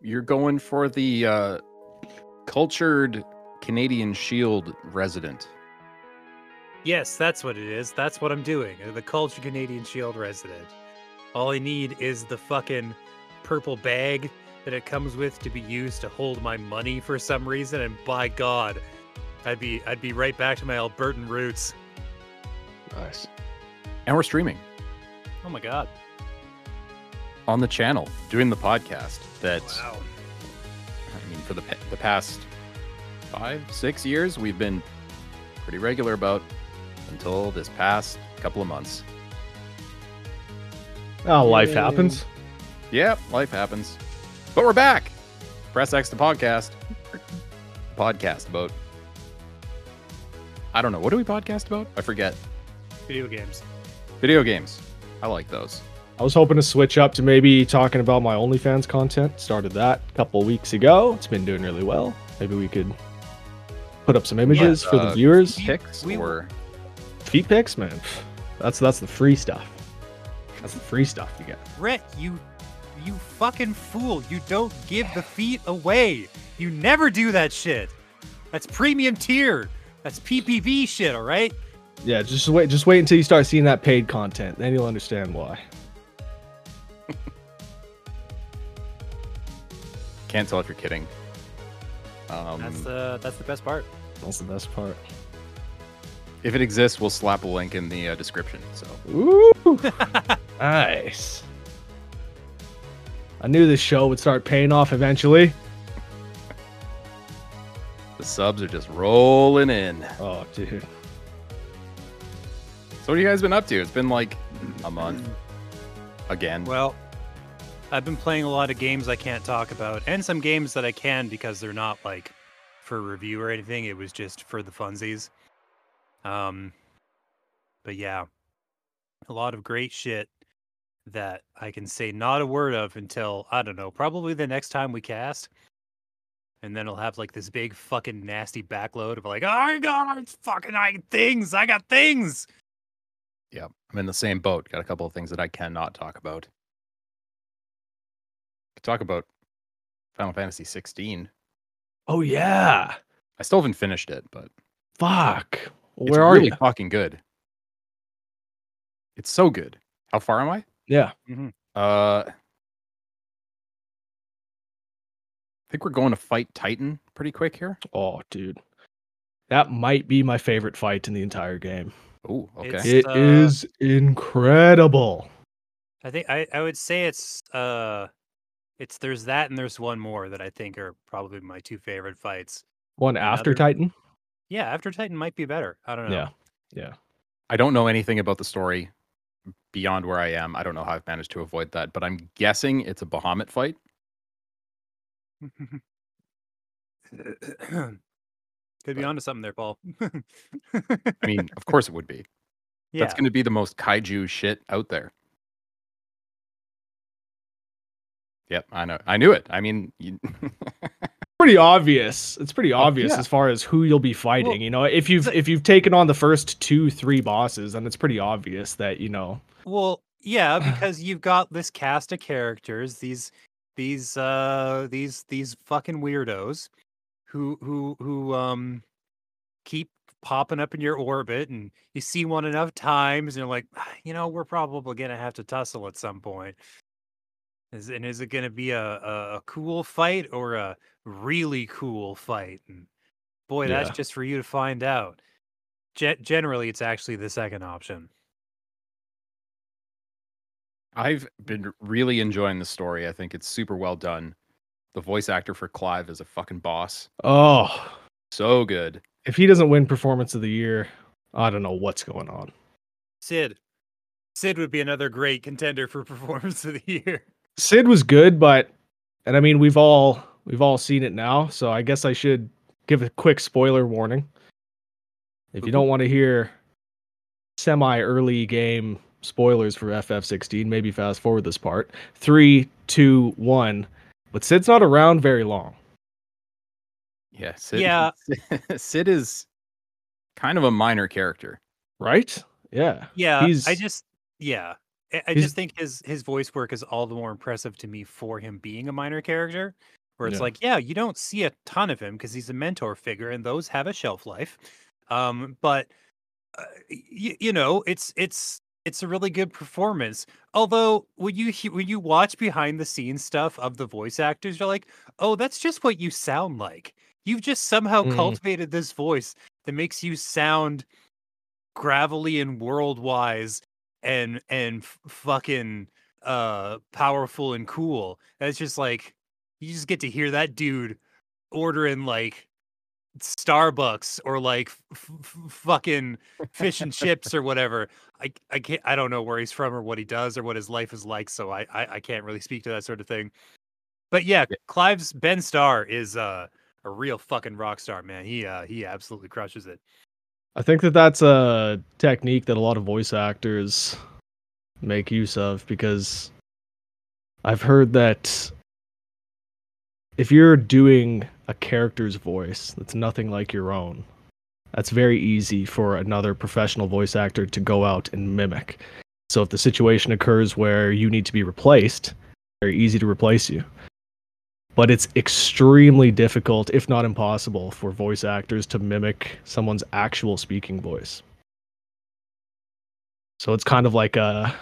You're going for the uh, cultured Canadian Shield resident. Yes, that's what it is. That's what I'm doing. uh, The cultured Canadian Shield resident. All I need is the fucking purple bag that it comes with to be used to hold my money for some reason, and by God, I'd be I'd be right back to my Albertan roots. Nice. And we're streaming Oh my God! On the channel, doing the podcast that, Wow. I mean, for the, the past five, six years, we've been pretty regular about until this past couple of months. Oh, life Yay. happens. Yeah, life happens. But we're back. Press X to podcast. Podcast about. I don't know. What do we podcast about? I forget. Video games. Video games. I like those. I was hoping to switch up to maybe talking about my OnlyFans content. Started that a couple weeks ago. It's been doing really well. Maybe we could put up some images for the uh, viewers. Picks we- or Feet pics, man. That's that's the free stuff. That's the free stuff you get. Rhett, you you fucking fool. You don't give the feet away. You never do that shit. That's premium tier. That's PPV shit, all right? Yeah, just wait. Just wait until you start seeing that paid content. Then you'll understand why. Can't tell if you're kidding. Um, That's the that's the best part. That's the best part. if it exists, we'll slap a link in the uh, description. So Ooh, nice. I knew this show would start paying off eventually. the subs are just rolling in. Oh, dude. So what have you guys been up to? It's been like a month again. Well, I've been playing a lot of games I can't talk about, and some games that I can because they're not like for review or anything. It was just for the funsies. Um, but yeah, a lot of great shit that I can say not a word of until I don't know, probably the next time we cast. And then I'll have like this big fucking nasty backload of like, oh, I got fucking I things, I got things. Yeah, I'm in the same boat. Got a couple of things that I cannot talk about. Could talk about Final Fantasy 16. Oh yeah. I still haven't finished it, but Fuck. it's Where are really you? fucking good. It's so good. How far am I? Yeah. Uh, I think we're going to fight Titan pretty quick here. Oh, dude. That might be my favorite fight in the entire game. Oh, okay. It's- It uh, is incredible. I think I, I would say it's uh it's there's that and there's one more that I think are probably my two favorite fights. One after another- Titan. Yeah, after Titan might be better. I don't know. Yeah. Yeah. I don't know anything about the story beyond where I am. I don't know how I've managed to avoid that, but I'm guessing it's a Bahamut fight. Could be But- onto something there, Paul. I mean, of course it would be. yeah. That's going to be the most kaiju shit out there. Yep, I know. I knew it. I mean, you... Pretty obvious. It's pretty obvious yeah. as far as who you'll be fighting. Well, you know, if you've if you've taken on the first two, three bosses, then it's pretty obvious that, you know, Well, yeah, because you've got this cast of characters, these these uh these these fucking weirdos who who who um keep popping up in your orbit and you see one enough times and you're like, "Ah, you know, we're probably gonna have to tussle at some point. Is and is it gonna be a, a, a cool fight or a really cool fight? And boy, Yeah. that's just for you to find out. Ge- generally, it's actually the second option. I've been really enjoying the story. I think it's super well done. The voice actor for Clive is a fucking boss. oh, So good. if he doesn't win performance of the year, I don't know what's going on. Sid. Sid would be another great contender for performance of the year. Sid was good, but and I mean we've all we've all seen it now, so I guess I should give a quick spoiler warning. If you don't want to hear semi early game spoilers for FF16, maybe fast forward this part. Three, two, one. But Sid's not around very long. Yeah, Sid, Yeah. Sid is kind of a minor character. Right? Yeah. Yeah, I just yeah. I- I just think his his voice work is all the more impressive to me for him being a minor character. Where it's Yeah. like, yeah, you don't see a ton of him because he's a mentor figure, and those have a shelf life. Um, but uh, y- you know, it's it's it's a really good performance. Although when you when you watch behind the scenes stuff of the voice actors, you're like, oh, that's just what you sound like. You've just somehow Mm. cultivated this voice that makes you sound gravelly and world wise and and fucking uh powerful and cool. That's just like you just get to hear that dude ordering like Starbucks or like f- f- fucking fish and chips or whatever. I I can't I don't know where he's from or what he does or what his life is like, so I I, I can't really speak to that sort of thing. But yeah, Yeah. Clive's Ben Starr is uh, a real fucking rock star, man. He uh he absolutely crushes it. I think that that's a technique that a lot of voice actors make use of because I've heard that if you're doing a character's voice that's nothing like your own, that's very easy for another professional voice actor to go out and mimic. So if the situation occurs where you need to be replaced, very easy to replace you. But it's extremely difficult, if not impossible, for voice actors to mimic someone's actual speaking voice. So it's kind of like a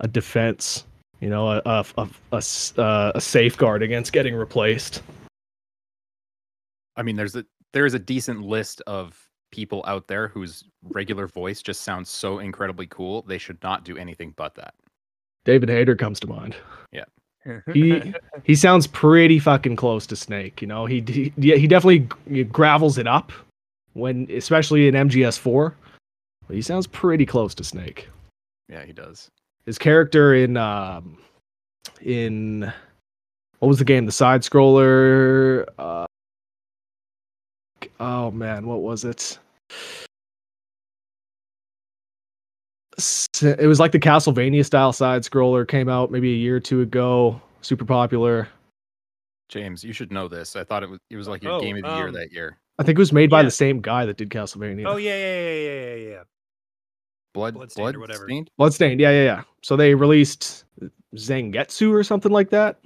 a defense, you know, a a, a, a uh, a safeguard against getting replaced. I mean, there's a there is a decent list of people out there whose regular voice just sounds so incredibly cool. They should not do anything but that. David Hayter comes to mind. He he sounds pretty fucking close to Snake. You know, he he, he definitely gravels it up when, especially in MGS4. But he sounds pretty close to Snake. Yeah, he does. His character in um in what was the game? The side scroller. Uh, oh man, what was it? S- It was like the Castlevania style side scroller. Came out maybe a year or two ago. Super popular. James, you should know this. I thought it was it was like your Oh, game of the year um, that year. I think it was made by Yeah. the same guy that did Castlevania. oh yeah, yeah, yeah, yeah, yeah, yeah. Blood Bloodstained blood or whatever. stained? Bloodstained. Yeah, yeah, yeah. So they released Zangetsu or something like that.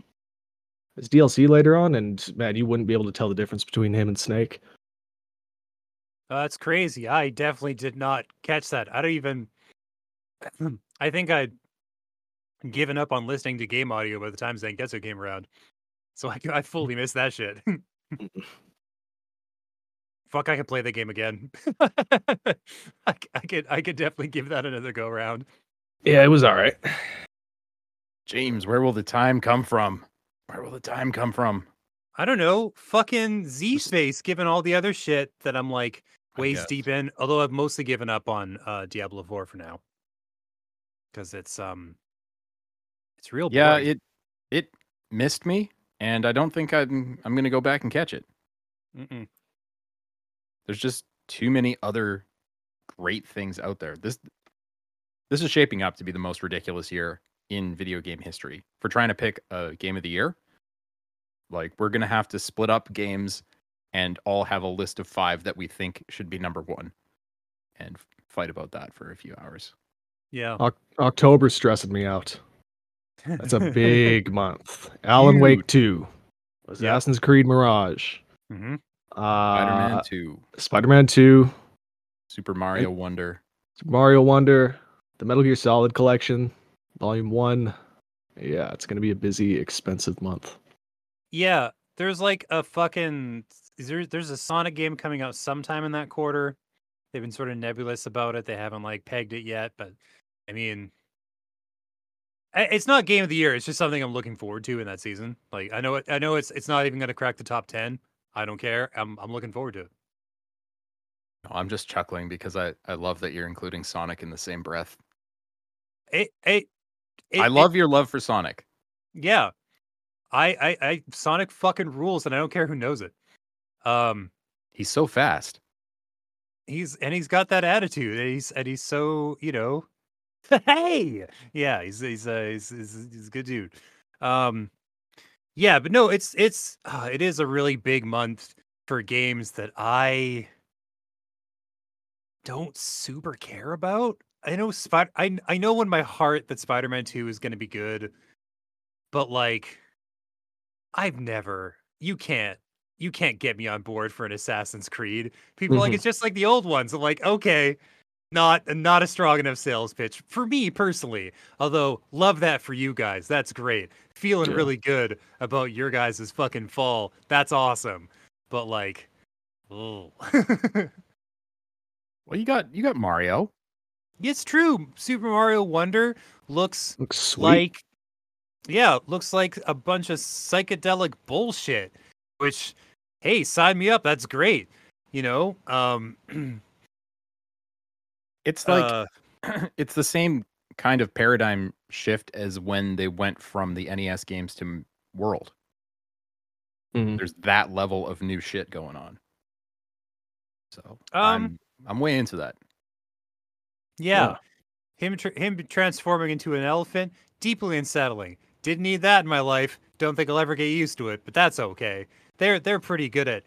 It's DLC later on, and man, you wouldn't be able to tell the difference between him and Snake. Oh, that's crazy. I definitely did not catch that. I don't even. I think I'd given up on listening to game audio by the time Zangetsu came around, so I, I fully missed that shit. Fuck, I could play the game again. I, c- I could, I could definitely give that another go round. Yeah, it was all right. James, where will the time come from? Where will the time come from? I don't know, fucking Z Space, given all the other shit that I'm like I waist deep in. Although I've mostly given up on uh, Diablo 4 for now, because it's um, it's real. Yeah, it it missed me, and I don't think I'm I'm gonna go back and catch it. Mm-mm. There's just too many other great things out there. This this is shaping up to be the most ridiculous year in video game history. For trying to pick a game of the year, like we're gonna have to split up games and all have a list of five that we think should be number one, and fight about that for a few hours. Yeah, Oc- October's stressing me out. That's a big month. Alan Wake 2, Assassin's Creed Mirage, hmm uh, Spider-Man Two, Spider-Man 2, Super Mario Wonder. Mario Wonder, the Metal Gear Solid Collection, Volume 1. Yeah, it's going to be a busy, expensive month. Yeah, there's like a fucking is there, there's a Sonic game coming out sometime in that quarter. They've been sort of nebulous about it. They haven't like pegged it yet, but I mean, it's not game of the year. It's just something I'm looking forward to in that season. Like I know it. I know it's it's not even going to crack the top ten. I don't care. I'm I'm looking forward to it. No, I'm just chuckling because I I love that you're including Sonic in the same breath. It, it, it I it- love your love for Sonic. yeah. I, I I Sonic fucking rules, and I don't care who knows it. Um, He's so fast. he's and he's got that attitude and he's and he's so you know hey yeah he's he's uh, he's, he's, he's a good dude um yeah but no it's it's uh, it is a really big month for games that i don't super care about I know Spider. I I know in my heart that Spider-Man Two is going to be good, but like, I've never. You can't. You can't get me on board for an Assassin's Creed. People are like it's just like the old ones. I'm like, okay, not not a strong enough sales pitch for me personally. Although love that for you guys. That's great. Feeling Yeah. really good about your guys' fucking fall. That's awesome. But like, oh. Well, you got you got Mario. It's true. Super Mario Wonder looks Looks sweet. like yeah, looks like a bunch of psychedelic bullshit. Which, hey, sign me up. That's great. You know, um, It's like uh, it's the same kind of paradigm shift as when they went from the NES games to M- World. Mhm. There's that level of new shit going on. So Um, I'm I'm way into that. yeah, him tr- him transforming into an elephant, deeply unsettling. Didn't need that in my life. Don't think I'll ever get used to it, but that's okay. They're they're pretty good at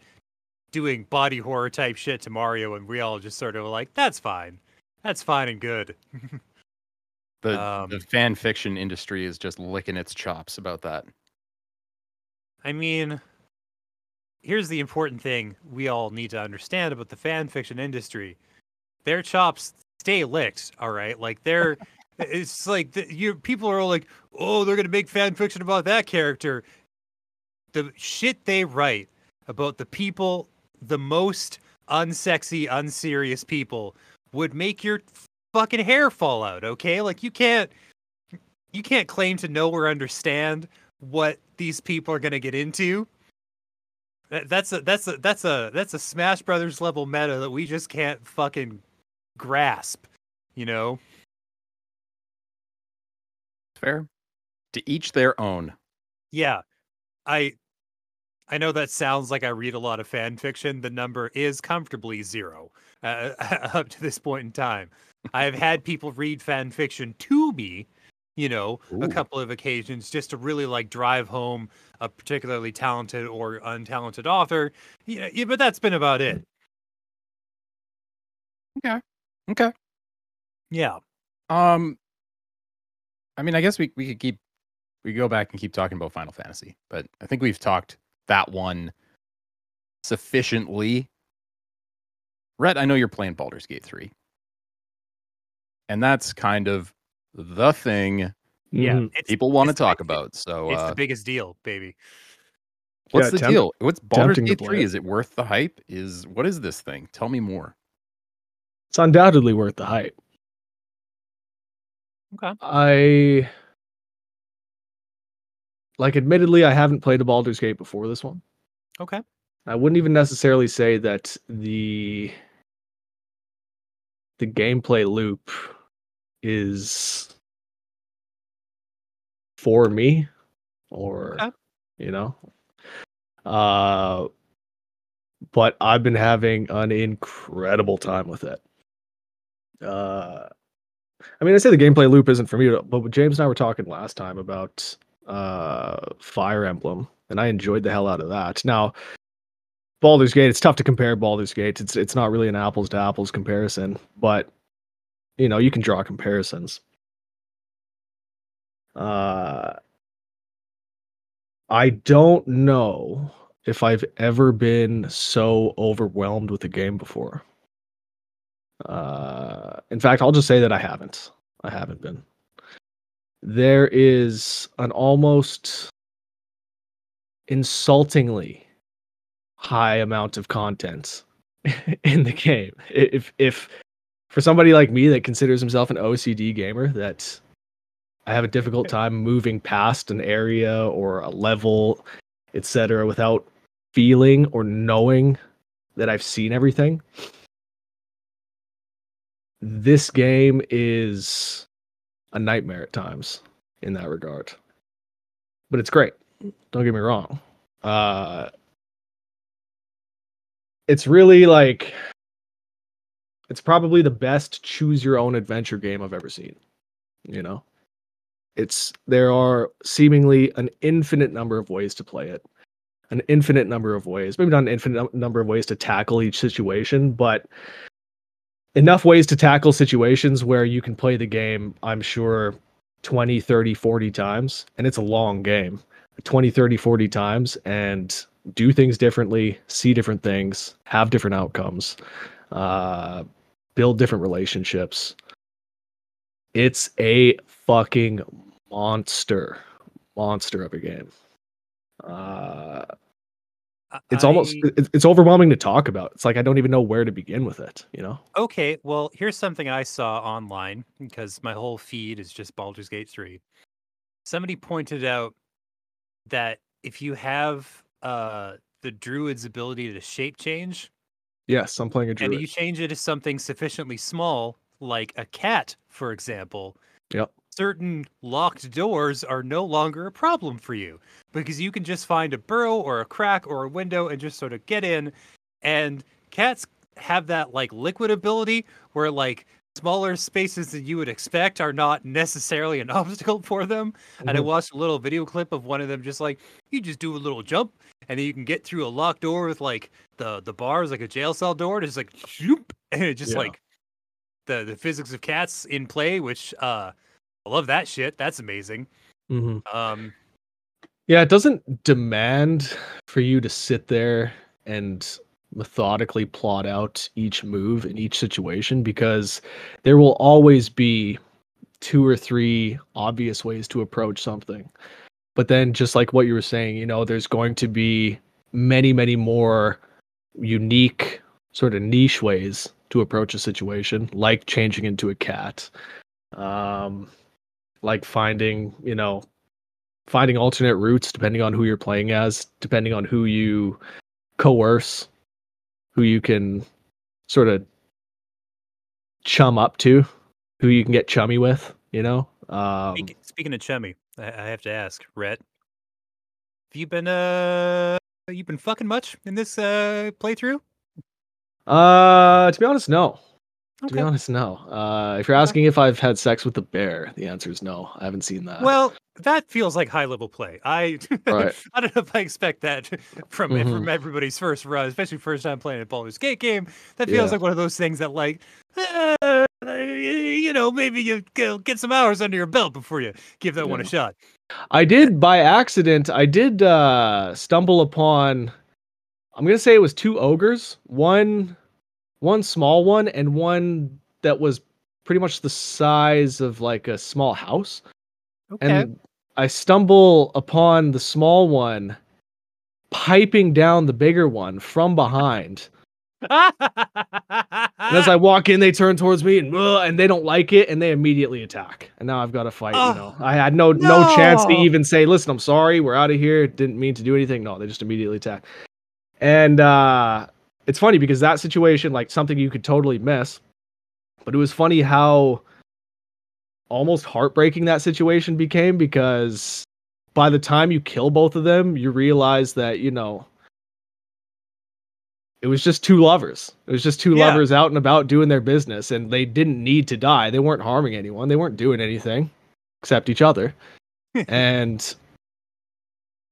doing body horror type shit to Mario, and we all just sort of like, that's fine, that's fine and good. The Um, the fan fiction industry is just licking its chops about that. I mean, here's the important thing we all need to understand about the fan fiction industry. Their chops stay licked, all right? Like they're it's like the, you people are all like, "Oh, they're going to make fan fiction about that character." The shit they write about the people, the most unsexy, unserious people would make your fucking hair fall out, okay? Like you can't you can't claim to know or understand what these people are going to get into. That, that's a that's a that's a that's a Smash Brothers level meta that we just can't fucking grasp, you know? Fair. To each their own. Yeah. I I know that sounds like I read a lot of fan fiction. The number is comfortably zero uh, up to this point in time. I've had people read fan fiction to me, you know, a couple of occasions just to really like drive home a particularly talented or untalented author. Yeah, yeah but that's been about it. Okay. Okay. Yeah. Um I mean, I guess we, we could keep we could go back and keep talking about Final Fantasy, but I think we've talked that one sufficiently. Rhett, I know you're playing Baldur's Gate 3. And that's kind of the thing Yeah. Mhm. People want to talk big- about. So it's uh, the biggest deal, baby. what's Yeah, the tempt- deal? What's Baldur's Gate 3? it. Is it worth the hype? Is what is this thing? Tell me more. It's undoubtedly worth the hype. Okay. I like admittedly I haven't played a Baldur's Gate before this one. Okay. I wouldn't even necessarily say that the the gameplay loop is for me or Okay. you know uh but I've been having an incredible time with it. Uh I mean I say the gameplay loop isn't for me but James and I were talking last time about uh Fire Emblem and I enjoyed the hell out of that. Now Baldur's Gate, it's tough to compare Baldur's Gate. It's it's not really an apples to apples comparison, but you know, you can draw comparisons. Uh I don't know if I've ever been so overwhelmed with a game before. Uh in fact, I'll just say that I haven't. I haven't been. There is an almost insultingly high amount of content in the game. If if for somebody like me that considers himself an OCD gamer, that I have a difficult time moving past an area or a level, etc., without feeling or knowing that I've seen everything. This game is a nightmare at times in that regard. But it's great. Don't get me wrong. Uh it's really like it's probably the best choose your own adventure game I've ever seen. You know? It's there are seemingly an infinite number of ways to play it. An infinite number of ways, maybe not an infinite number of ways to tackle each situation, but enough ways to tackle situations where you can play the game, I'm sure 20, 30, 40 times, and it's a long game. 20, 30, 40 times and do things differently, see different things, have different outcomes, uh, build different relationships. It's a fucking monster, monster of a game. Uh, it's almost I- it's, it's overwhelming to talk about. It's like I don't even know where to begin with it. You know? Okay, well, here's something I saw online because my whole feed is just Baldur's Gate 3. Somebody pointed out that if you have uh the druid's ability to shape change Yes, I'm playing a druid and you change it to something sufficiently small like a cat, for example, Yep. Certain locked doors are no longer a problem for you because you can just find a burrow or a crack or a window and just sort of get in and cats have that like liquid ability where like smaller spaces than you would expect are not necessarily an obstacle for them and i Mhm. watched a little video clip of one of them just like you just do a little jump and then you can get through a locked door with like the the bars like a jail cell door and it's like shoop and it just Yeah. like the the physics of cats in play which uh I love that shit. That's amazing. Mhm. Um, Yeah, it doesn't demand for you to sit there and methodically plot out each move in each situation because there will always be two or three obvious ways to approach something. But then just like what you were saying, you know, there's going to be many, many more unique sort of niche ways to approach a situation, like changing into a cat. Um like finding, you know, finding alternate routes depending on who you're playing as, depending on who you coerce, who you can sort of chum up to, who you can get chummy with, you know? Um, speak, speaking of chummy, I, I have to ask, Rhett, have you been uh, you been fucking much in this uh playthrough? uh, to be honest, no. To be honest, no. Uh, if you're asking if I've had sex with a bear, the answer is no. I haven't seen that. Well, that feels like high level play. I Right. I don't know if I expect that from Mhm. from everybody's first run, especially first time playing a Baldur's Gate game. That feels Yeah. like one of those things that like. eh, you know, maybe you get get some hours under your belt before you give that one a shot. I did by accident. I did uh, stumble upon. I'm gonna say it was two ogres. One, one small one, and one that was pretty much the size of like a small house. Okay. And I stumble upon the small one piping down the bigger one from behind. And as I walk in, they turn towards me and "Ugh," and they don't like it, and they immediately attack. And now I've got to fight. Oh, you know, I had no no chance to even say, "Listen, I'm sorry, we're out of here. Didn't mean to do anything." No, they just immediately attack. And uh, it's funny because that situation, like something you could totally miss, but it was funny how almost heartbreaking that situation became because by the time you kill both of them, you realize that you know it was just two lovers. It was just two Yeah. lovers out and about doing their business, and they didn't need to die. They weren't harming anyone. They weren't doing anything except each other. and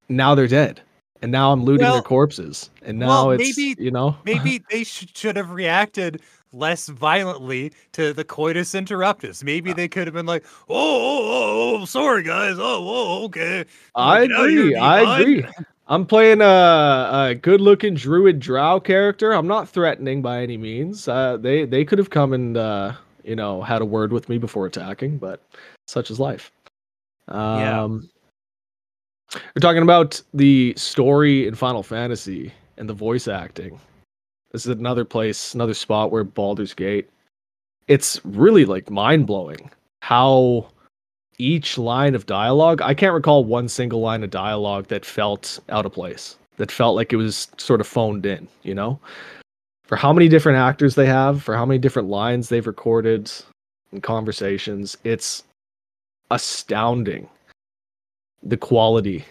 now they're dead. And now I'm looting Well- their corpses. And now well, it's maybe- you know Maybe they sh- should have reacted less violently to the coitus interruptus. Maybe they could have been like, "Oh, oh, oh, oh sorry guys. Oh, oh, okay." I Get out of here, agree. I agree. I'm playing a, a good-looking druid drow character. I'm not threatening by any means. Uh, they they could have come and uh, you know had a word with me before attacking, but such is life. Yeah. We're talking about the story in Final Fantasy and the voice acting. This is another place, another spot where Baldur's Gate. It's really like mind blowing how each line of dialogue. I can't recall one single line of dialogue that felt out of place. That felt like it was sort of phoned in. You know, for how many different actors they have, for how many different lines they've recorded in conversations, it's astounding the quality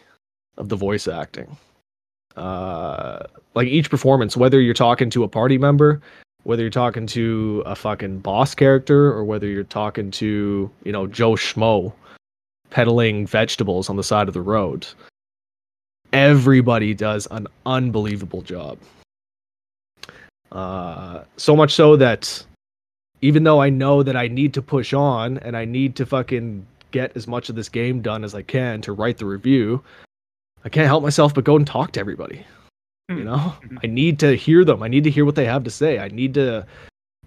of the voice acting. Uh, like each performance, whether you're talking to a party member, whether you're talking to a fucking boss character, or whether you're talking to, you know, Joe Schmo peddling vegetables on the side of the road, everybody does an unbelievable job. Uh, so much so that even though I know that I need to push on and I need to fucking get as much of this game done as I can to write the review, I can't help myself but go and talk to everybody. You Hmm. know, Mhm. I need to hear them. I need to hear what they have to say. I need to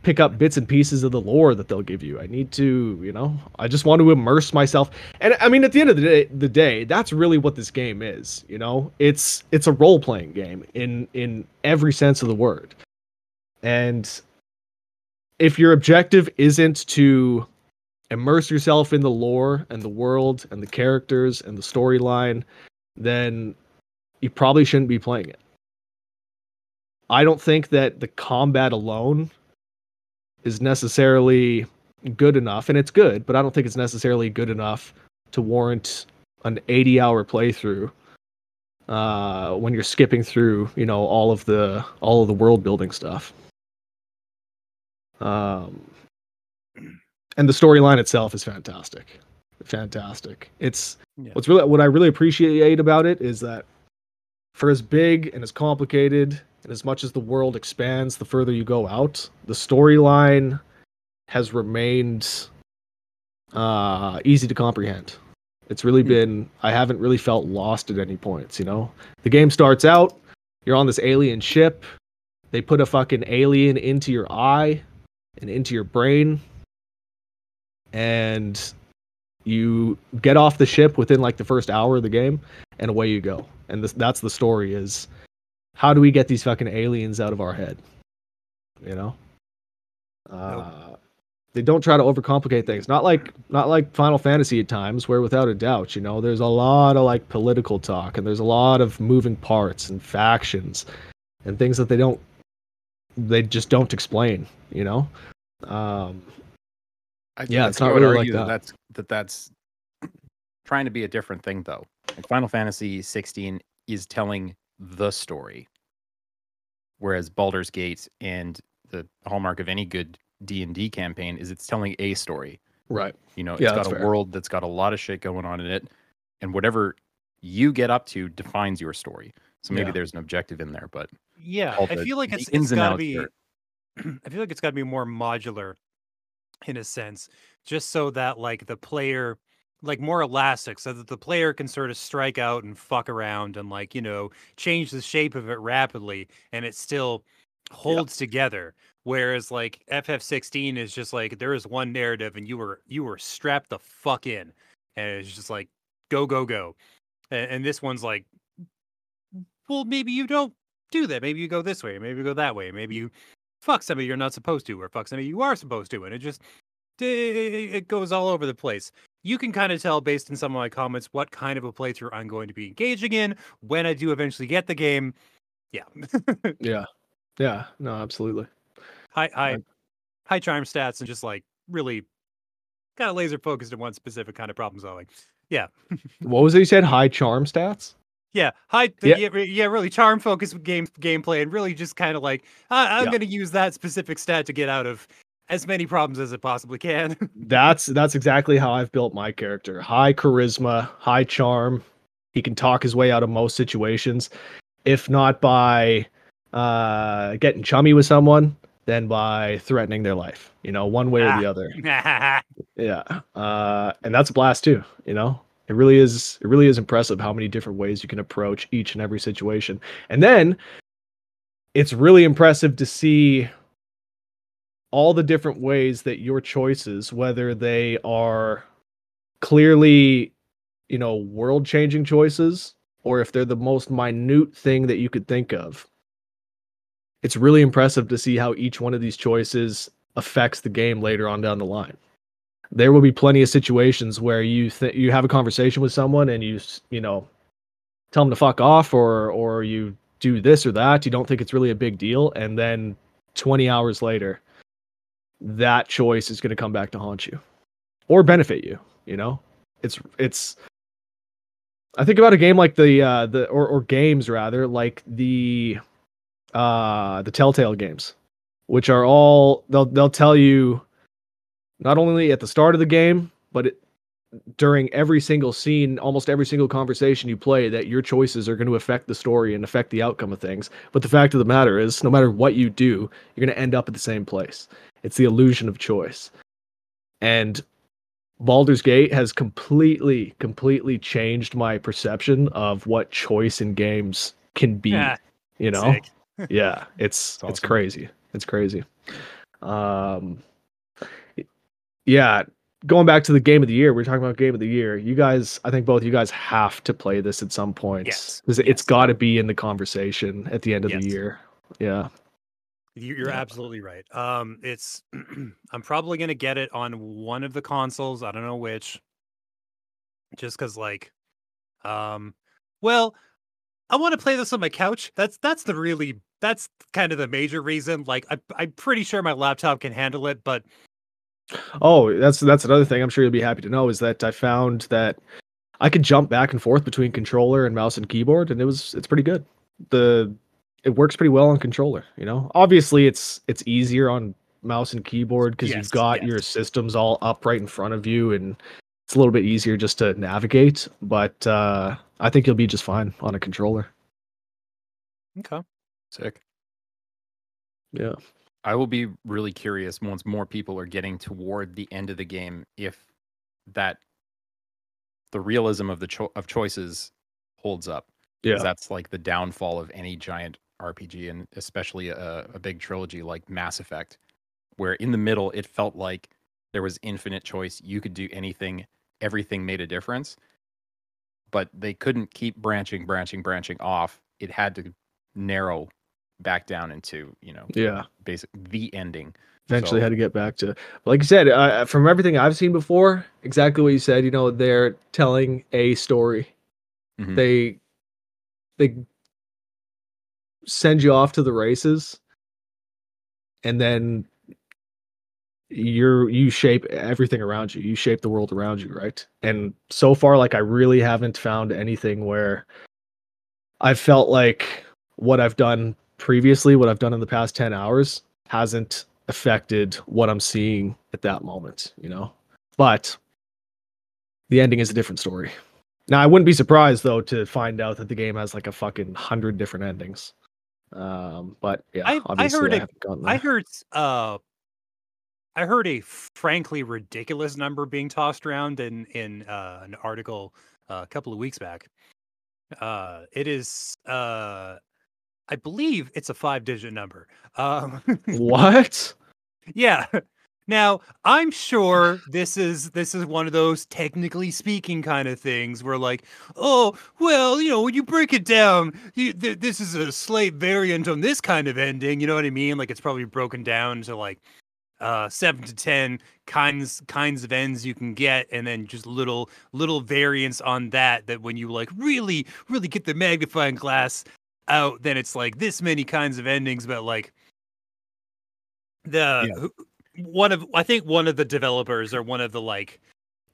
pick up bits and pieces of the lore that they'll give you. I need to, you know, I just want to immerse myself. And I mean, at the end of the day, the day, that's really what this game is. You know, it's it's a role playing game in in every sense of the word. And if your objective isn't to immerse yourself in the lore and the world and the characters and the storyline, then you probably shouldn't be playing it. I don't think that the combat alone is necessarily good enough, and it's good, but I don't think it's necessarily good enough to warrant an 80 hour playthrough uh, when you're skipping through, you know, all of the all of the world building stuff. Um, and the storyline itself is fantastic, fantastic. It's Yeah. what's really what I really appreciate about it is that for as big and as complicated and as much as the world expands the further you go out, the storyline has remained uh easy to comprehend. It's really Hmm. been I haven't really felt lost at any points, you know. The game starts out, you're on this alien ship. They put a fucking alien into your eye and into your brain and you get off the ship within like the first hour of the game and away you go. And this, that's the story is how do we get these fucking aliens out of our head? You know? Uh, they don't try to overcomplicate things. Not like not like final fantasy at times where without a doubt you know there's a lot of like political talk and there's a lot of moving parts and factions and things that they don't they just don't explain you know? Um I, Yeah, I it's think I not would really argue like that. That's that that's trying to be a different thing though. Like Final Fantasy 16 is telling the story, whereas Baldur's Gate and the hallmark of any good D and D campaign is it's telling a story. right You know, Yeah, it's got a fair. world that's got a lot of shit going on in it, and whatever you get up to defines your story. So maybe Yeah. there's an objective in there, but Yeah, all I feel like the it's, ins it's and got to be. there. I feel like it's got to be more modular, in a sense, just so that like the player, like more elastic, so that the player can sort of strike out and fuck around and like you know change the shape of it rapidly, and it still holds together. Whereas like FF16 is just like there is one narrative, and you were you were strapped the fuck in, and it's just like go go go, and, and this one's like, well maybe you don't do that. Maybe you go this way. Maybe you go that way. Maybe you fuck somebody you're not supposed to, or fuck somebody you are supposed to, and it just it, goes all over the place. You can kind of tell based on some of my comments what kind of a playthrough I'm going to be engaging in when I do eventually get the game. Yeah, yeah. Yeah. No absolutely. High high high charm stats and just like really kind of laser focused on one specific kind of problem solving. Yeah, what was it you said? High charm stats yeah, high Yeah. yeah, yeah, really charm focused game gameplay and really just kind of like I, I'm Yeah. going to use that specific stat to get out of as many problems as it possibly can. that's that's exactly how I've built my character. High charisma, high charm. He can talk his way out of most situations, if not by uh, getting chummy with someone, then by threatening their life. You know, one way or the Ah. other. Yeah, uh, and that's a blast too. You know, it really is. It really is impressive how many different ways you can approach each and every situation, and then it's really impressive to see all the different ways that your choices, whether they are clearly, you know, world changing choices, or if they're the most minute thing that you could think of. It's really impressive to see how each one of these choices affects the game later on down the line there will be plenty of situations where you th- you have a conversation with someone and you you know tell them to fuck off or or you do this or that you don't think it's really a big deal and then 20 hours later that choice is going to come back to haunt you or benefit you you know? It's it's i think about a game like the uh the or, or games rather like the uh the telltale games which are all they'll they'll tell you not only at the start of the game, but it, during every single scene, almost every single conversation you play, that your choices are going to affect the story and affect the outcome of things. But the fact of the matter is, no matter what you do, you're going to end up at the same place. It's the illusion of choice. And Baldur's Gate has completely, completely changed my perception of what choice in games can be. Yeah, you know? yeah, it's It's it's crazy. It's crazy. Um yeah, going back to the game of the year, we are talking about game of the year. You guys, I think both you guys have to play this at some point. Yes, 'Cause it's yes. got to be in the conversation at the end of Yes. the year. Yeah. You- You're Yeah. absolutely right. Um, it's I'm probably gonna get it on one of the consoles. I don't know which. Just because, like, um, well, I want to play this on my couch. That's that's the really that's kind of the major reason. Like, I I'm pretty sure my laptop can handle it, but Oh, that's that's another thing I'm sure you'll be happy to know is that I found that I could jump back and forth between controller and mouse and keyboard and it was it's pretty good. The it works pretty well on controller, you know. Obviously it's it's easier on mouse and keyboard because Yes, you've got yes. your systems all up right in front of you and it's a little bit easier just to navigate, but uh I think you'll be just fine on a controller. okay. Sick. Yeah. I will be really curious once more people are getting toward the end of the game if that the realism of the cho- of choices holds up. Yeah. that's like the downfall of any giant RPG and especially a, a big trilogy like Mass Effect, where in the middle it felt like there was infinite choice. You could do anything, everything made a difference. But they couldn't keep branching, branching, branching off. It had to narrow back down into, you know, Yeah. basic the ending. eventually So- had to get back to like you said uh, from everything i've seen before exactly what you said you know they're telling a story Mhm. they they send you off to the races and then you're you shape everything around you you shape the world around you right and so far like i really haven't found anything where i've felt like what i've done previously what i've done in the past 10 hours hasn't affected what i'm seeing at that moment you know? But the ending is a different story. Now i wouldn't be surprised though to find out that the game has like a fucking hundred different endings. Um but yeah I- I heard I it- haven't I heard uh I heard a frankly ridiculous number being tossed around in in uh, an article uh, a couple of weeks back. Uh, it is uh, I believe it's a five digit number. Um, what yeah. Now, I'm sure this is this is one of those technically speaking kind of things where like, oh, well, you know, when you break it down, you, th- this is a slight variant on this kind of ending, you know what I mean? Like it's probably broken down to like uh 7 to 10 kinds kinds of ends you can get and then just little little variants on that that when you like really really get the magnifying glass out then it's like this many kinds of endings but like the Yeah. who- one of I think one of the developers or one of the like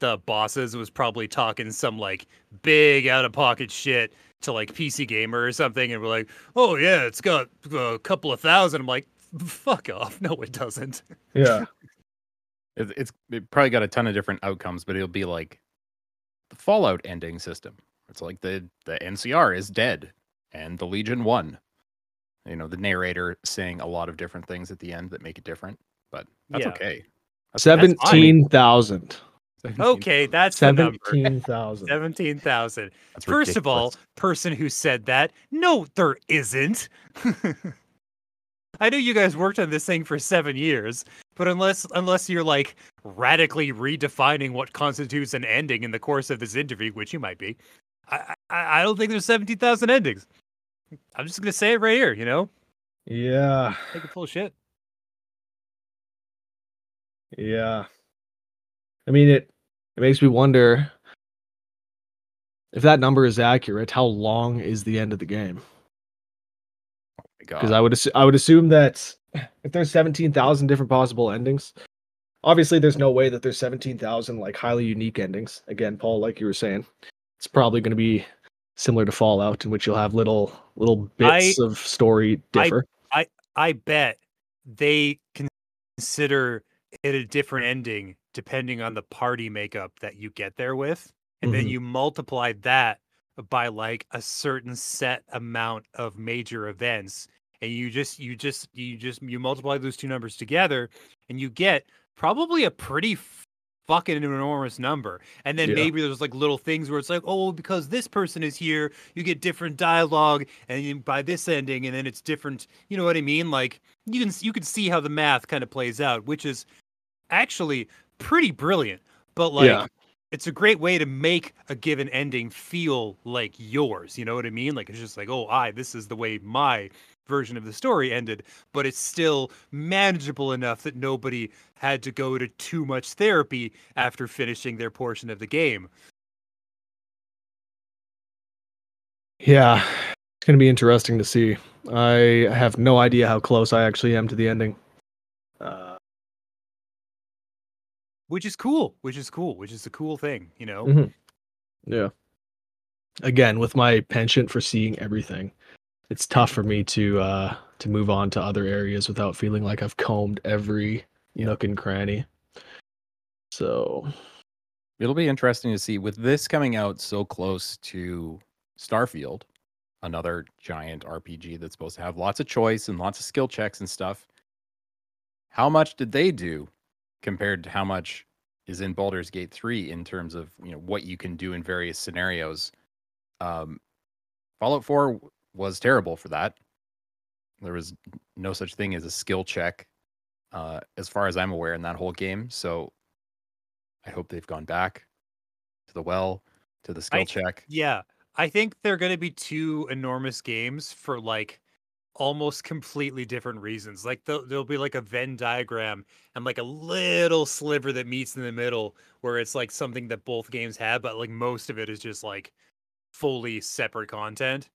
the bosses was probably talking some like big out of pocket shit to like PC Gamer or something, and we're like, oh yeah, it's got a couple of thousand. I'm like, fuck off. No, it doesn't. yeah It, it's it probably got a ton of different outcomes, but it'll be like the Fallout ending system. It's like the the NCR is dead and the Legion won. You know, the narrator saying a lot of different things at the end that make it different, but that's Yeah. okay. That's- that's 17,000 Okay, that's 17,000 Seventeen thousand. That's First of all, person who said that, no, there isn't. I know you guys worked on this thing for seven years, but unless unless you're like radically redefining what constitutes an ending in the course of this interview, which you might be, I I, I don't think there's seventeen thousand endings. I'm just gonna say it right here, you know, yeah take a full shit. Yeah. I mean it it makes me wonder if that number is accurate, how long is the end of the game? Oh my Because God. I would assu- I would assume that if there's 17,000 different possible endings, obviously there's no way that there's 17,000 like highly unique endings. Again, Paul, like you were saying, it's probably going to be similar to Fallout in which you'll have little little bits of story I- differ. I bet they consider it a different ending depending on the party makeup that you get there with. And then Mhm. you multiply that by like a certain set amount of major events. and you just you just you just you multiply those two numbers together and you get probably a pretty fucking an enormous number. And then Yeah. maybe there's like little things where it's like, oh, because this person is here, you get different dialogue, and you, by this ending, and then it's different. You know what I mean? Like you can you can see how the math kind of plays out, which is actually pretty brilliant. But like. Yeah. It's a great way to make a given ending feel like yours. You know what I mean? Like it's just like, oh, I this is the way my version of the story ended, but it's still manageable enough that nobody had to go to too much therapy after finishing their portion of the game. Yeah, it's gonna be interesting to see. I have no idea how close I actually am to the ending. Uh, Which is cool, which is cool, which is a cool thing, you know? Mhm. yeah. Again, with my penchant for seeing everything, it's tough for me to uh to move on to other areas without feeling like I've combed every nook and cranny. So It'll be interesting to see with this coming out so close to Starfield, another giant RPG that's supposed to have lots of choice and lots of skill checks and stuff. How much did they do compared to how much is in Baldur's Gate 3 in terms of, you know, what you can do in various scenarios? Um Fallout 4 w- was terrible for that. There was no such thing as a skill check uh as far as I'm aware in that whole game. So I hope they've gone back to the well, to the skill I- check. Yeah. I think they're going to be two enormous games for like almost completely different reasons. Like there'll, there'll be like a Venn diagram and like a little sliver that meets in the middle where it's like something that both games have, but like most of it is just like fully separate content.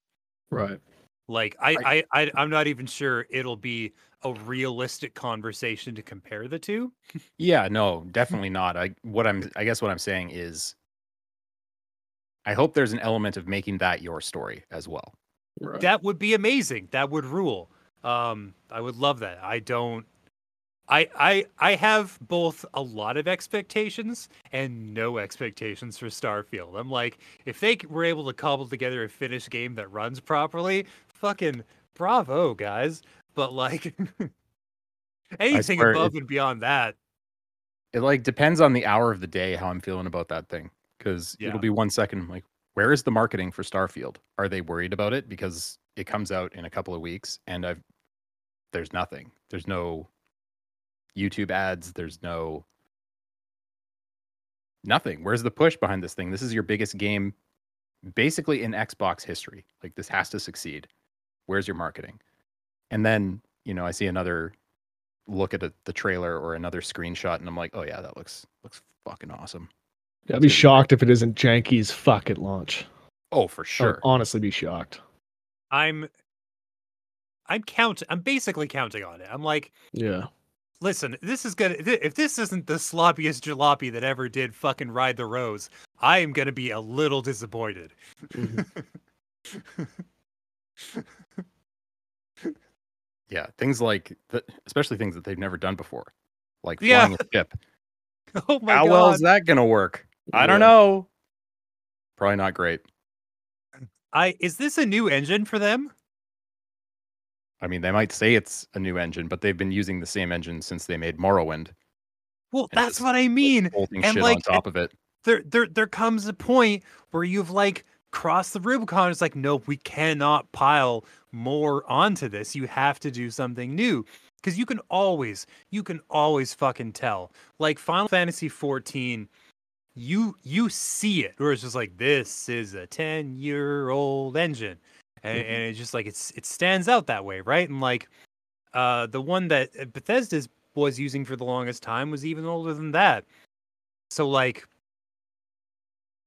Right. Like I, I, I I'm not even sure it'll be a realistic conversation to compare the two. Yeah, no, definitely not. I what I'm I guess what I'm saying is I hope there's an element of making that your story as well. Right. That would be amazing. That would rule. Um, I would love that. I don't. I I I have both a lot of expectations and no expectations for Starfield. I'm like, if they were able to cobble together a finished game that runs properly, fucking bravo, guys. But like, anything above if- and beyond that, It like depends on the hour of the day how I'm feeling about that thing cuz Yeah. it'll be one second I'm like where is the marketing for Starfield? Are they worried about it because it comes out in a couple of weeks and I've there's nothing. There's no YouTube ads, there's no nothing. Where's the push behind this thing? This is your biggest game basically in Xbox history. Like this has to succeed. Where's your marketing? And then, you know, I see another look at a, the trailer or another screenshot and I'm like, "Oh yeah, that looks looks fucking awesome." I'd be shocked if it isn't Janky's fuck at launch. Oh, for I would sure. honestly be shocked. I'm. I'm count. I'm basically counting on it. I'm like, Yeah. Listen, this is gonna. thi- If this isn't the sloppiest jalopy that ever did fucking ride the rose, I am gonna be a little disappointed. Mm-hmm. Yeah, things like the, especially things that they've never done before. Like Yeah. flying a ship. oh my How god! well is that going to work? I don't Yeah. know. Probably not great. I is this a new engine for them? I mean, they might say it's a new engine, but they've been using the same engine since they made Morrowind. Well, that's what I mean. And, shit like, on top of it. There, there, there comes a point where you've like crossed the Rubicon. It's like, nope, we cannot pile more onto this. You have to do something new. Because you can always, you can always fucking tell. Like Final Fantasy 14, you you see it, where it's just like this is a 10 year old engine. And, Mhm. and it's just like it's it stands out that way, right? And like uh the one that Bethesda was using for the longest time was even older than that. So like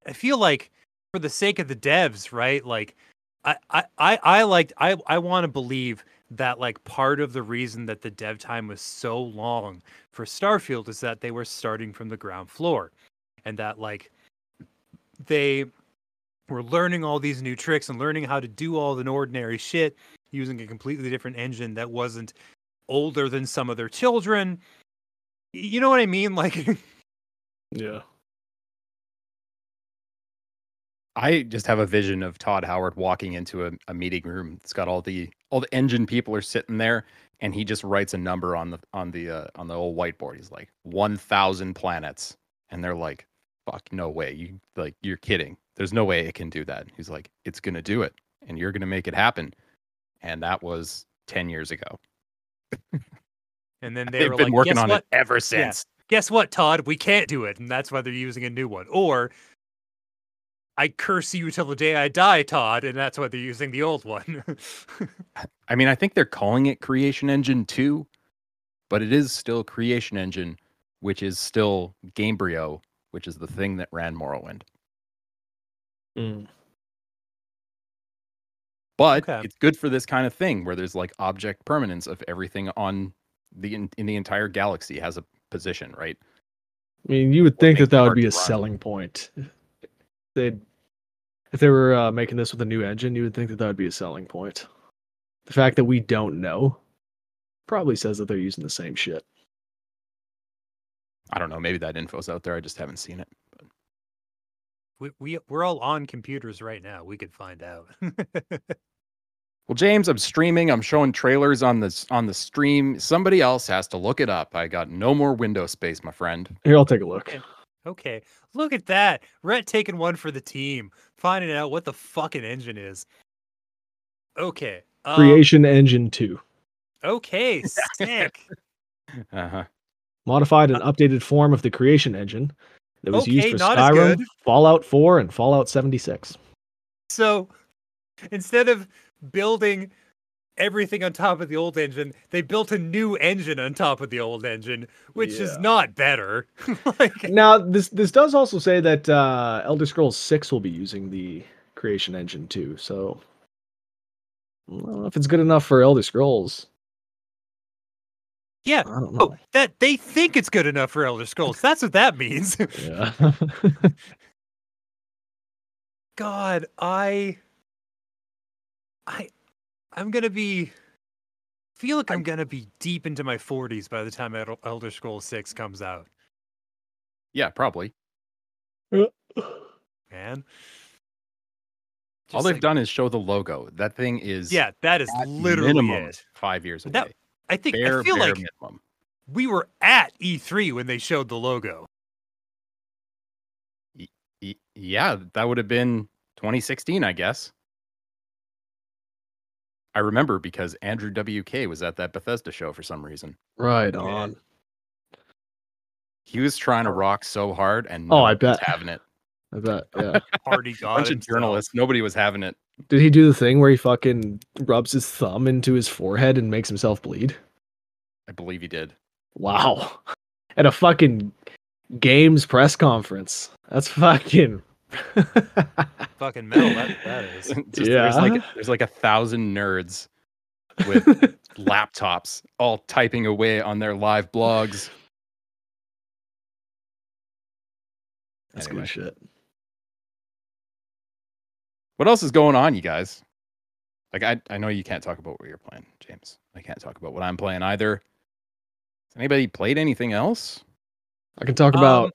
I feel like for the sake of the devs, right? Like I I I, I liked I I want to believe that like part of the reason that the dev time was so long for Starfield is that they were starting from the ground floor and that like they were learning all these new tricks and learning how to do all the ordinary shit using a completely different engine that wasn't older than some of their children. You know what I mean? Like Yeah. I just have a vision of Todd Howard walking into a, a meeting room. It's got all the all the engine people are sitting there, and he just writes a number on the on the uh, on the old whiteboard. He's like one thousand planets, and they're like, "Fuck, no way! You like you're kidding? There's no way it can do that." He's like, "It's gonna do it, and you're gonna make it happen." And that was ten years ago. And then they They've were been like, working on what? it ever since. Guess what, Todd? We can't do it, and that's why they're using a new one." Or, "I curse you till the day I die, Todd," and that's why they're using the old one. I mean, I think they're calling it Creation Engine 2, but it is still Creation Engine, which is still Gamebryo, which is the thing that ran Morrowind. Mm. But Okay. it's good for this kind of thing where there's like object permanence of everything on the in, in the entire galaxy has a position, right? I mean, you would What think that that would be a run. selling point. They'd, if they were uh, making this with a new engine, you would think that that would be a selling point. The fact that we don't know probably says that they're using the same shit. I don't know. Maybe that info's out there. I just haven't seen it. But we we we're all on computers right now. We could find out. well, James, I'm streaming. I'm showing trailers on this on the stream. Somebody else has to look it up. I got no more window space, my friend. Here, I'll take a look. Okay. okay, look at that. Rhett taking one for the team, finding out what the fucking engine is. Okay. Um, Creation Engine 2. Okay, sick. Uh-huh. Modified and updated form of the Creation Engine that was used for Skyrim. Fallout 4, and Fallout 76. So instead of building everything on top of the old engine, they built a new engine on top of the old engine, which is not better. like, Now, this this does also say that uh, Elder Scrolls 6 will be using the Creation Engine too. So, I don't know if it's good enough for Elder Scrolls. Yeah. I don't Oh, that they think it's good enough for Elder Scrolls. That's what that means. Yeah. God, I I I'm going to be feel like I'm going to be deep into my 40s by the time El- Elder Scrolls 6 comes out. Yeah, probably. Man. All they've like- done is show the logo. That thing is Yeah, that is at literally minimum it. five years away. That- I think bare, I feel like minimum. we were at E3 when they showed the logo. Y- yeah, that would have been 2016, I guess. I remember because Andrew WK was at that Bethesda show for some reason. right on. He was trying to oh. rock so hard, and Oh, I bet. having it. I bet. Yeah. Party A god. bunch of himself. journalists, nobody was having it. Did he do the thing where he fucking rubs his thumb into his forehead and makes himself bleed? I believe he did. Wow. At a fucking games press conference. That's fucking. Fucking metal, that, that is. Just, There's like there's like a thousand nerds with laptops all typing away on their live blogs. That's Anyway. good shit. What else is going on, you guys? Like I, I know you can't talk about what you're playing, James. I can't talk about what I'm playing either. Has anybody played anything else? I can talk about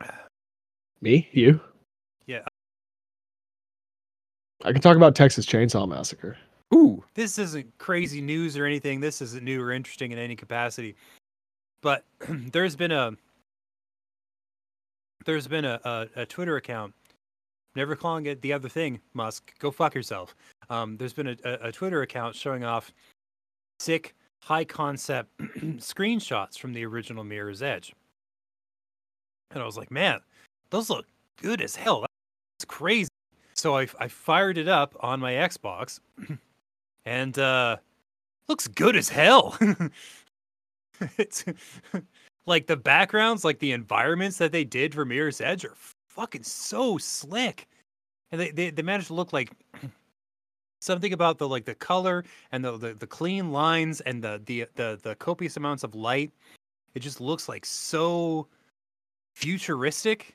um, me, you. Yeah. I can talk about Texas Chainsaw Massacre. Ooh, this isn't crazy news or anything. This isn't new or interesting in any capacity. But there's been a there's been a, a, a Twitter account. Never calling it the other thing, Musk. Go fuck yourself. Um, there's been a, a, Twitter account showing off sick, high concept screenshots from the original Mirror's Edge. And I was like, man, those look good as hell. That's crazy. So I, I fired it up on my Xbox and uh looks good as hell. it's like the backgrounds, like the environments that they did for Mirror's Edge are fucking so slick. And they, they, they managed to look like something about the like the color and the, the, the clean lines and the, the the the copious amounts of light. It just looks like so futuristic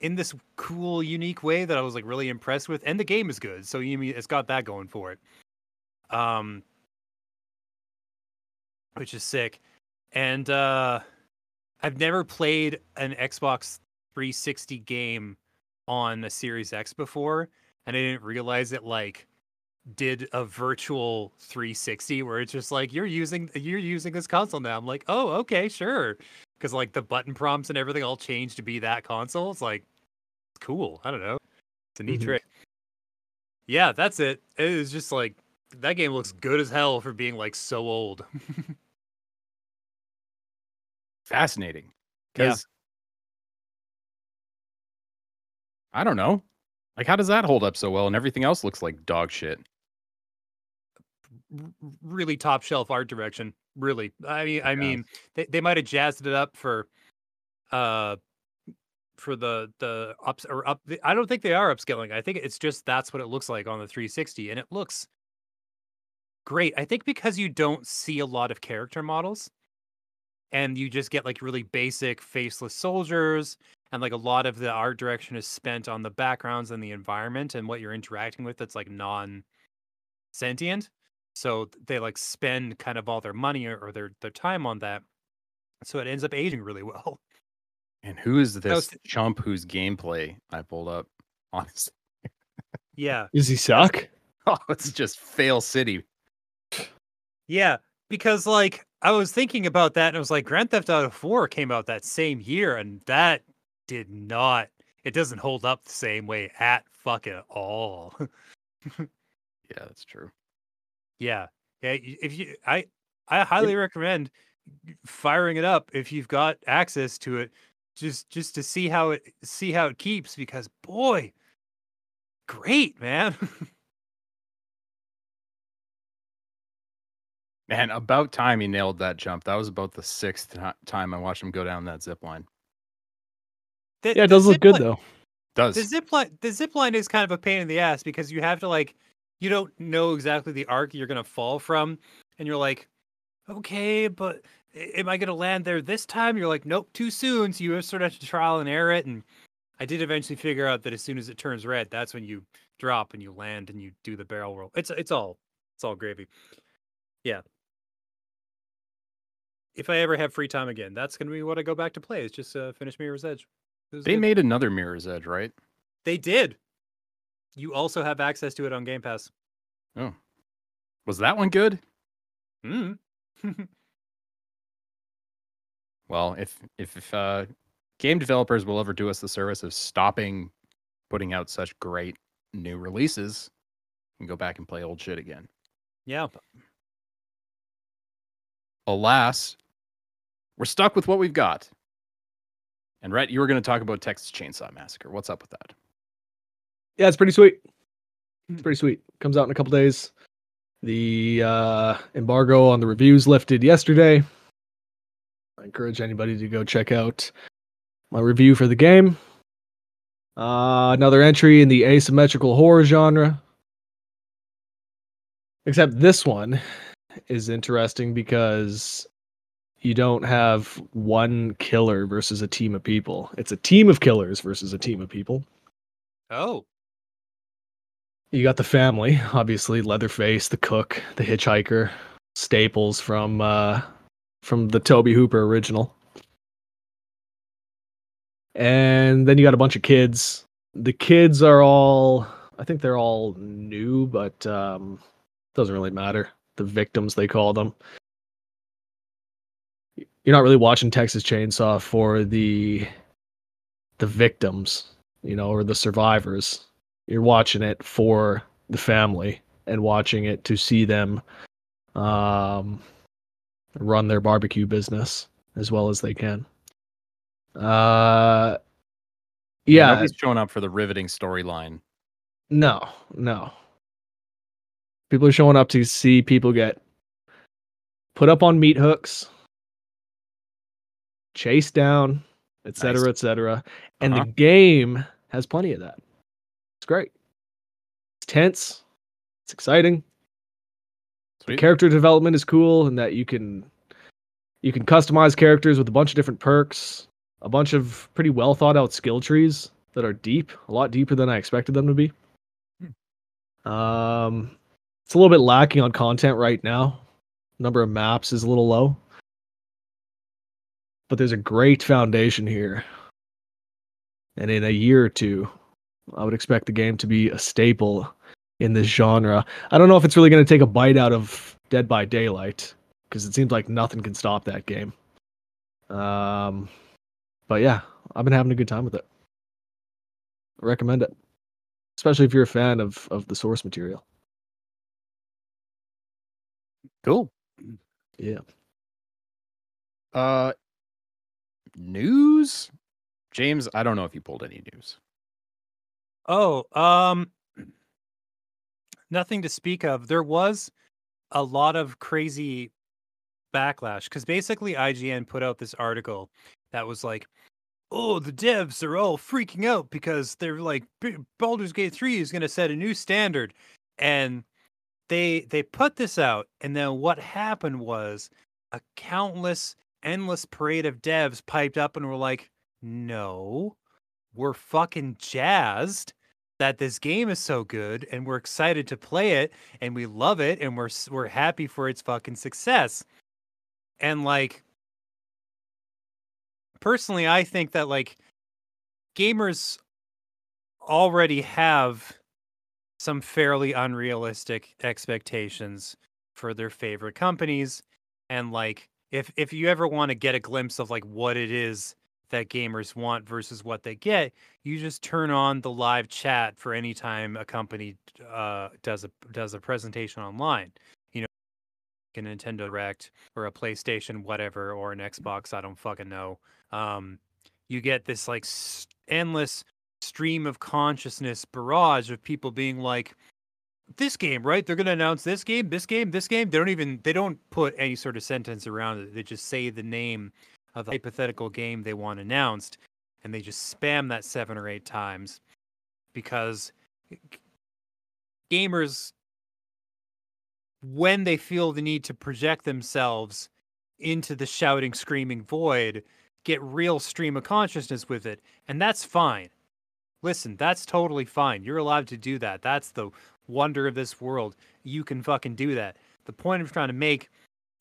in this cool, unique way that I was like really impressed with. And the game is good, so you mean it's got that going for it. Um, which is sick. And uh, I've never played an Xbox 360 game on a Series X before, and I didn't realize it like did a virtual 360 where it's just like you're using you're using this console now. I'm like, oh, okay, sure, because like the button prompts and everything all changed to be that console. It's like cool. I don't know. It's a neat Mhm. trick. Yeah, that's it. It was just like that game looks good as hell for being like so old. Fascinating. Yeah. Because I don't know. Like, how does that hold up so well and everything else looks like dog shit? really top shelf art direction. Really, I mean, I mean, they, they might have jazzed it up for, uh, for the the ups or up. I don't think they are upscaling. I think it's just that's what it looks like on the 360, and it looks great. I think because you don't see a lot of character models, and you just get like really basic faceless soldiers, and like a lot of the art direction is spent on the backgrounds and the environment and what you're interacting with. That's like non sentient so they like spend kind of all their money or, or their their time on that so it ends up aging really well And who is this was- chump whose gameplay I pulled up? Honestly. yeah Does he suck? Oh, it's just fail city. yeah because like i was thinking about that and i was like grand theft auto 4 came out that same year and that did not it doesn't hold up the same way at fucking all Yeah, that's true. yeah yeah if you i i highly recommend firing it up if you've got access to it just just to see how it see how it keeps because boy great man Man, about time he nailed that jump. That was about the sixth time I watched him go down that zip line. The- Yeah, it does look good li- though. Does. the zip line the zip line is kind of a pain in the ass because you have to like you don't know exactly the arc you're gonna fall from and you're like okay but am i gonna land there this time? You're like nope too soon. So you sort of have to trial and error it and i did eventually figure out that as soon as it turns red that's when you drop and you land and you do the barrel roll. It's it's all it's all gravy. Yeah. If i ever have free time again that's gonna be what i go back to play is just uh, finish mirror's edge It was they made another Mirror's Edge, right? They did. You also have access to it on Game Pass. Oh, was that one good? Mm. Well, if if, if uh, game developers will ever do us the service of stopping putting out such great new releases, we can go back and play old shit again. yeah. Alas, we're stuck with what we've got. And Rhett, you were going to talk about Texas Chainsaw Massacre. What's up with that? Yeah, it's pretty sweet. It's pretty sweet. Comes out in a couple days. The uh, embargo on the reviews lifted yesterday. I encourage anybody to go check out my review for the game. Uh, another entry in the asymmetrical horror genre. Except this one is interesting because you don't have one killer versus a team of people. It's a team of killers versus a team of people. Oh. You got the family, obviously Leatherface, the cook, the hitchhiker, staples from uh from the Tobe Hooper original. And then you got a bunch of kids. The kids are all I think they're all new, but um doesn't really matter. The victims they call them. You're not really watching Texas Chainsaw for the the victims, you know, or the survivors you're watching it for the family and watching it to see them um, run their barbecue business as well as they can. Uh, yeah, Nobody's showing up for the riveting storyline. no, no. People are showing up to see people get put up on meat hooks, chased down, etc., Nice. etc. And Uh-huh. the game has plenty of that. It's great. It's tense. It's exciting. The character development is cool in that you can you can customize characters with a bunch of different perks, a bunch of pretty well thought out skill trees that are deep, a lot deeper than I expected them to be. Um, it's a little bit lacking on content right now. Number of maps is a little low, but there's a great foundation here And in a year or two, I would expect the game to be a staple in this genre. I don't know if it's really going to take a bite out of Dead by Daylight because it seems like nothing can stop that game. Um, but yeah, I've been having a good time with it. I recommend it, especially if you're a fan of of the source material. Cool. Yeah. Uh, news. James, I don't know if you pulled any news. Oh, um, nothing to speak of. There was a lot of crazy backlash because basically IGN put out this article that was like, "Oh, the devs are all freaking out because they're like, "B- Baldur's Gate three is going to set a new standard," and they they put this out, and then what happened was a countless, endless parade of devs piped up and were like, "No, we're fucking jazzed." that this game is so good and we're excited to play it and we love it and we're we're happy for its fucking success. And like personally I think that like gamers already have some fairly unrealistic expectations for their favorite companies and like if if you ever want to get a glimpse of like what it is that gamers want versus what they get, you just turn on the live chat for any time a company uh, does a does a presentation online. You know, a Nintendo Direct or a PlayStation, whatever, or an Xbox. I don't fucking know. Um, you get this like endless stream of consciousness barrage of people being like, "This game, right? They're gonna announce this game, this game, this game." They don't even they don't put any sort of sentence around it. They just say the name of the hypothetical game they want announced, and they just spam that seven or eight times because gamers, when they feel the need to project themselves into the shouting, screaming void, get real stream of consciousness with it, and that's fine. Listen, that's totally fine. You're allowed to do that. That's the wonder of this world. You can fucking do that. The point I'm trying to make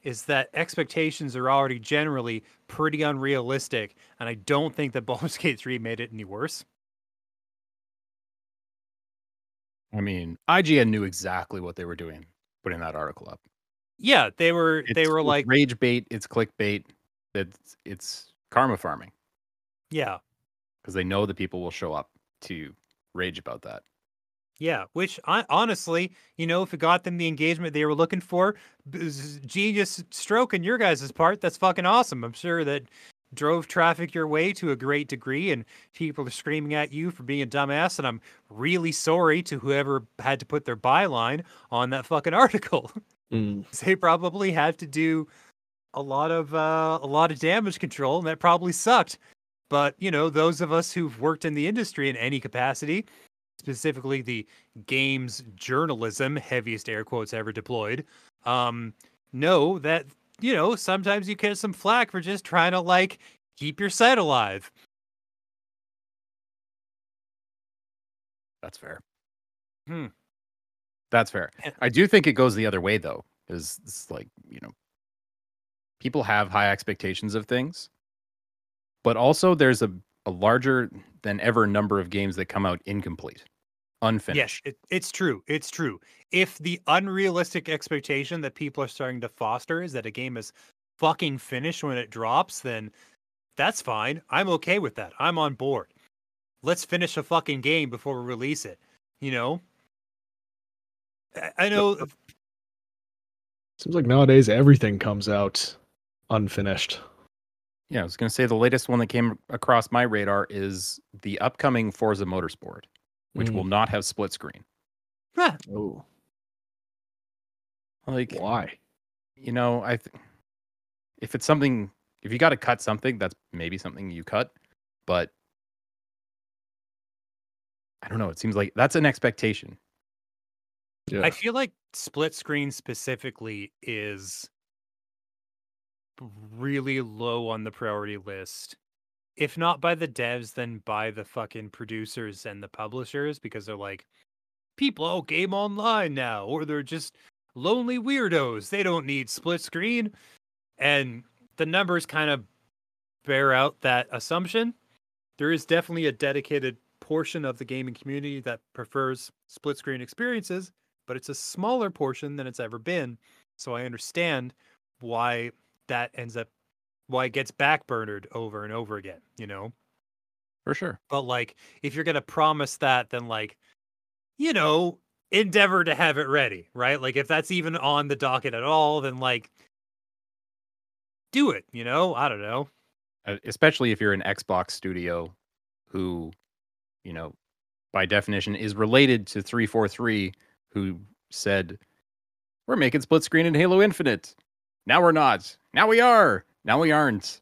is that expectations are already generally pretty unrealistic, and I don't think that Baldur's Gate 3 made it any worse. I mean, IGN knew exactly what they were doing putting that article up. Yeah, they were they were like rage bait, it's clickbait, it's it's karma farming yeah, because they know the people will show up to rage about that. Yeah, which I honestly, you know, if it got them the engagement they were looking for, genius stroke on your guys' part, that's fucking awesome. I'm sure that drove traffic your way to a great degree and people are screaming at you for being a dumbass and I'm really sorry to whoever had to put their byline on that fucking article. Mm. they probably had to do a lot of uh, a lot of damage control, and that probably sucked. But you know, those of us who've worked in the industry in any capacity, specifically the games journalism, heaviest air quotes ever deployed, um, know that you know sometimes you get some flack for just trying to like keep your site alive. That's fair. Hmm. That's fair. I do think it goes the other way though, is it's like, you know, people have high expectations of things, but also there's a, a larger than ever number of games that come out incomplete, unfinished. Yes, it, it's true. It's true. If the unrealistic expectation that people are starting to foster is that a game is fucking finished when it drops, then that's fine. I'm okay with that. I'm on board. Let's finish a fucking game before we release it. You know? I- I know Seems like nowadays everything comes out unfinished. Yeah, I was going to say the latest one that came across my radar is the upcoming Forza Motorsport, which Mm. will not have split screen. Huh, Oh, Like, why? you know, I th- if it's something, if you got to cut something, that's maybe something you cut, but I don't know. It seems like that's an expectation. Yeah. I feel like split screen specifically is really low on the priority list. If not by the devs, then by the fucking producers and the publishers because they're like, people all game online now, or they're just lonely weirdos. They don't need split screen. And the numbers kind of bear out that assumption. there is definitely a dedicated portion of the gaming community that prefers split screen experiences, but it's a smaller portion than it's ever been. So I understand why that ends up why it gets backburnered over and over again, you know? For sure. But like if you're gonna promise that, then like, you know, endeavor to have it ready, right? Like if that's even on the docket at all, then like do it, you know? I don't know. Uh, especially if you're an Xbox studio who, you know, by definition is related to 343 who said we're making split screen in Halo Infinite. Now we're not. Now we are. Now we aren't.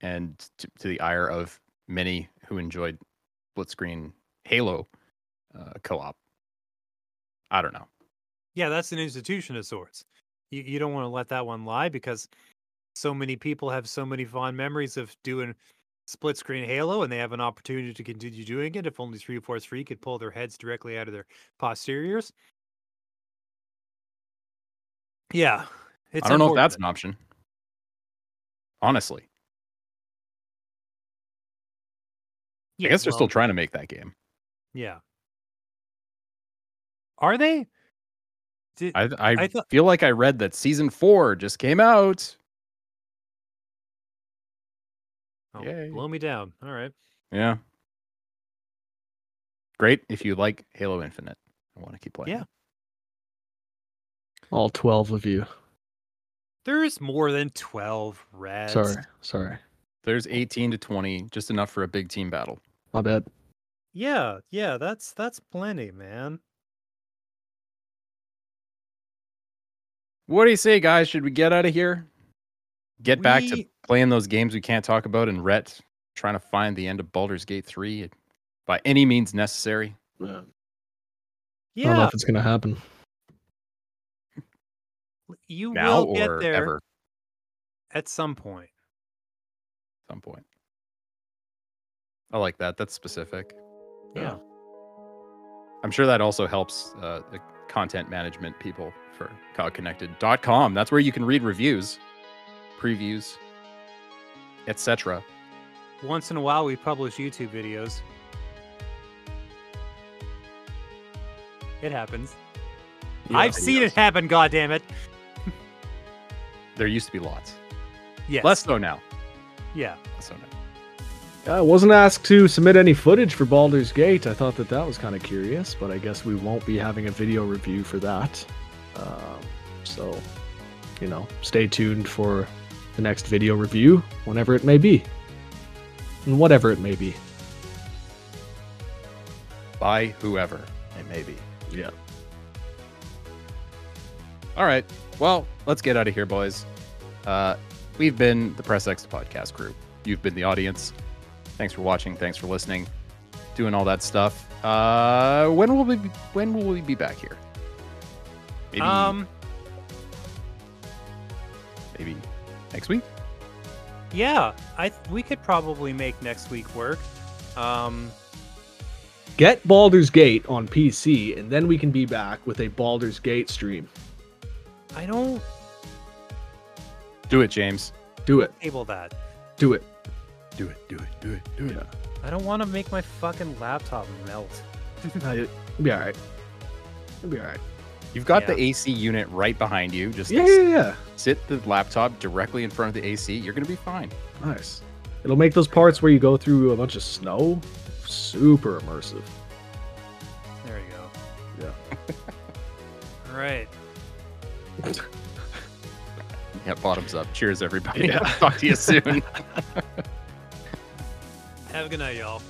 And to, to the ire of many who enjoyed split screen Halo uh, co-op. I don't know. Yeah, that's an institution of sorts. You you don't want to let that one lie because so many people have so many fond memories of doing split screen Halo and they have an opportunity to continue doing it if only 343 could pull their heads directly out of their posteriors. Yeah. I don't know if that's an option. Honestly, Yeah, I guess they're well, still trying to make that game. Yeah. Are they? Did, I I, I thought- feel like I read that season four just came out. oh, yay. blow me down. All right. Yeah. Great if you like Halo Infinite. I want to keep playing. Yeah. All 12 of you. There's more than 12 reds. Sorry. Sorry. There's 18 to 20, just enough for a big team battle. My bad. Yeah, yeah, that's that's plenty, man. What do you say, guys? Should we get out of here? Get back to playing those games we can't talk about and Rhett trying to find the end of Baldur's Gate 3 by any means necessary. Yeah. I don't know if it's gonna happen. You Now will get there ever at some point. at some point. I like that. That's specific. Yeah. I'm sure that also helps uh, the content management people for cogconnected.com. That's where you can read reviews, previews, etc. Once in a while, we publish YouTube videos. It happens. I've seen it happen. God damn it. There used to be lots. Yes. Less so now. Yeah. Less so now. I wasn't asked to submit any footage for Baldur's Gate. I thought that that was kind of curious, but I guess we won't be having a video review for that. Um, so, you know, stay tuned for the next video review, whenever it may be. And whatever it may be. By whoever it may be. Yeah. All right. Well, let's get out of here, boys. Uh, we've been the Press X podcast crew. You've been the audience. Thanks for watching. Thanks for listening. Doing all that stuff. Uh, when will we? Be, when will we be back here? Maybe. Um. maybe next week. Yeah. I th- we could probably make next week work. Um. Get Baldur's Gate on PC, and then we can be back with a Baldur's Gate stream. I don't Do it, James. Do it. table that. Do it. Do it. Do it. Do it. Do it. I don't want to make my fucking laptop melt. Uh, It'll be all right. It'll be all right. You've got Yeah. the AC unit right behind you. Just Yeah, yeah, yeah. sit the laptop directly in front of the AC. You're gonna be fine. Nice. It'll make those parts where you go through a bunch of snow super immersive. There you go. Yeah. All right. Yeah, bottoms up. Cheers, everybody. Yeah. Talk to you soon. Have a good night, y'all.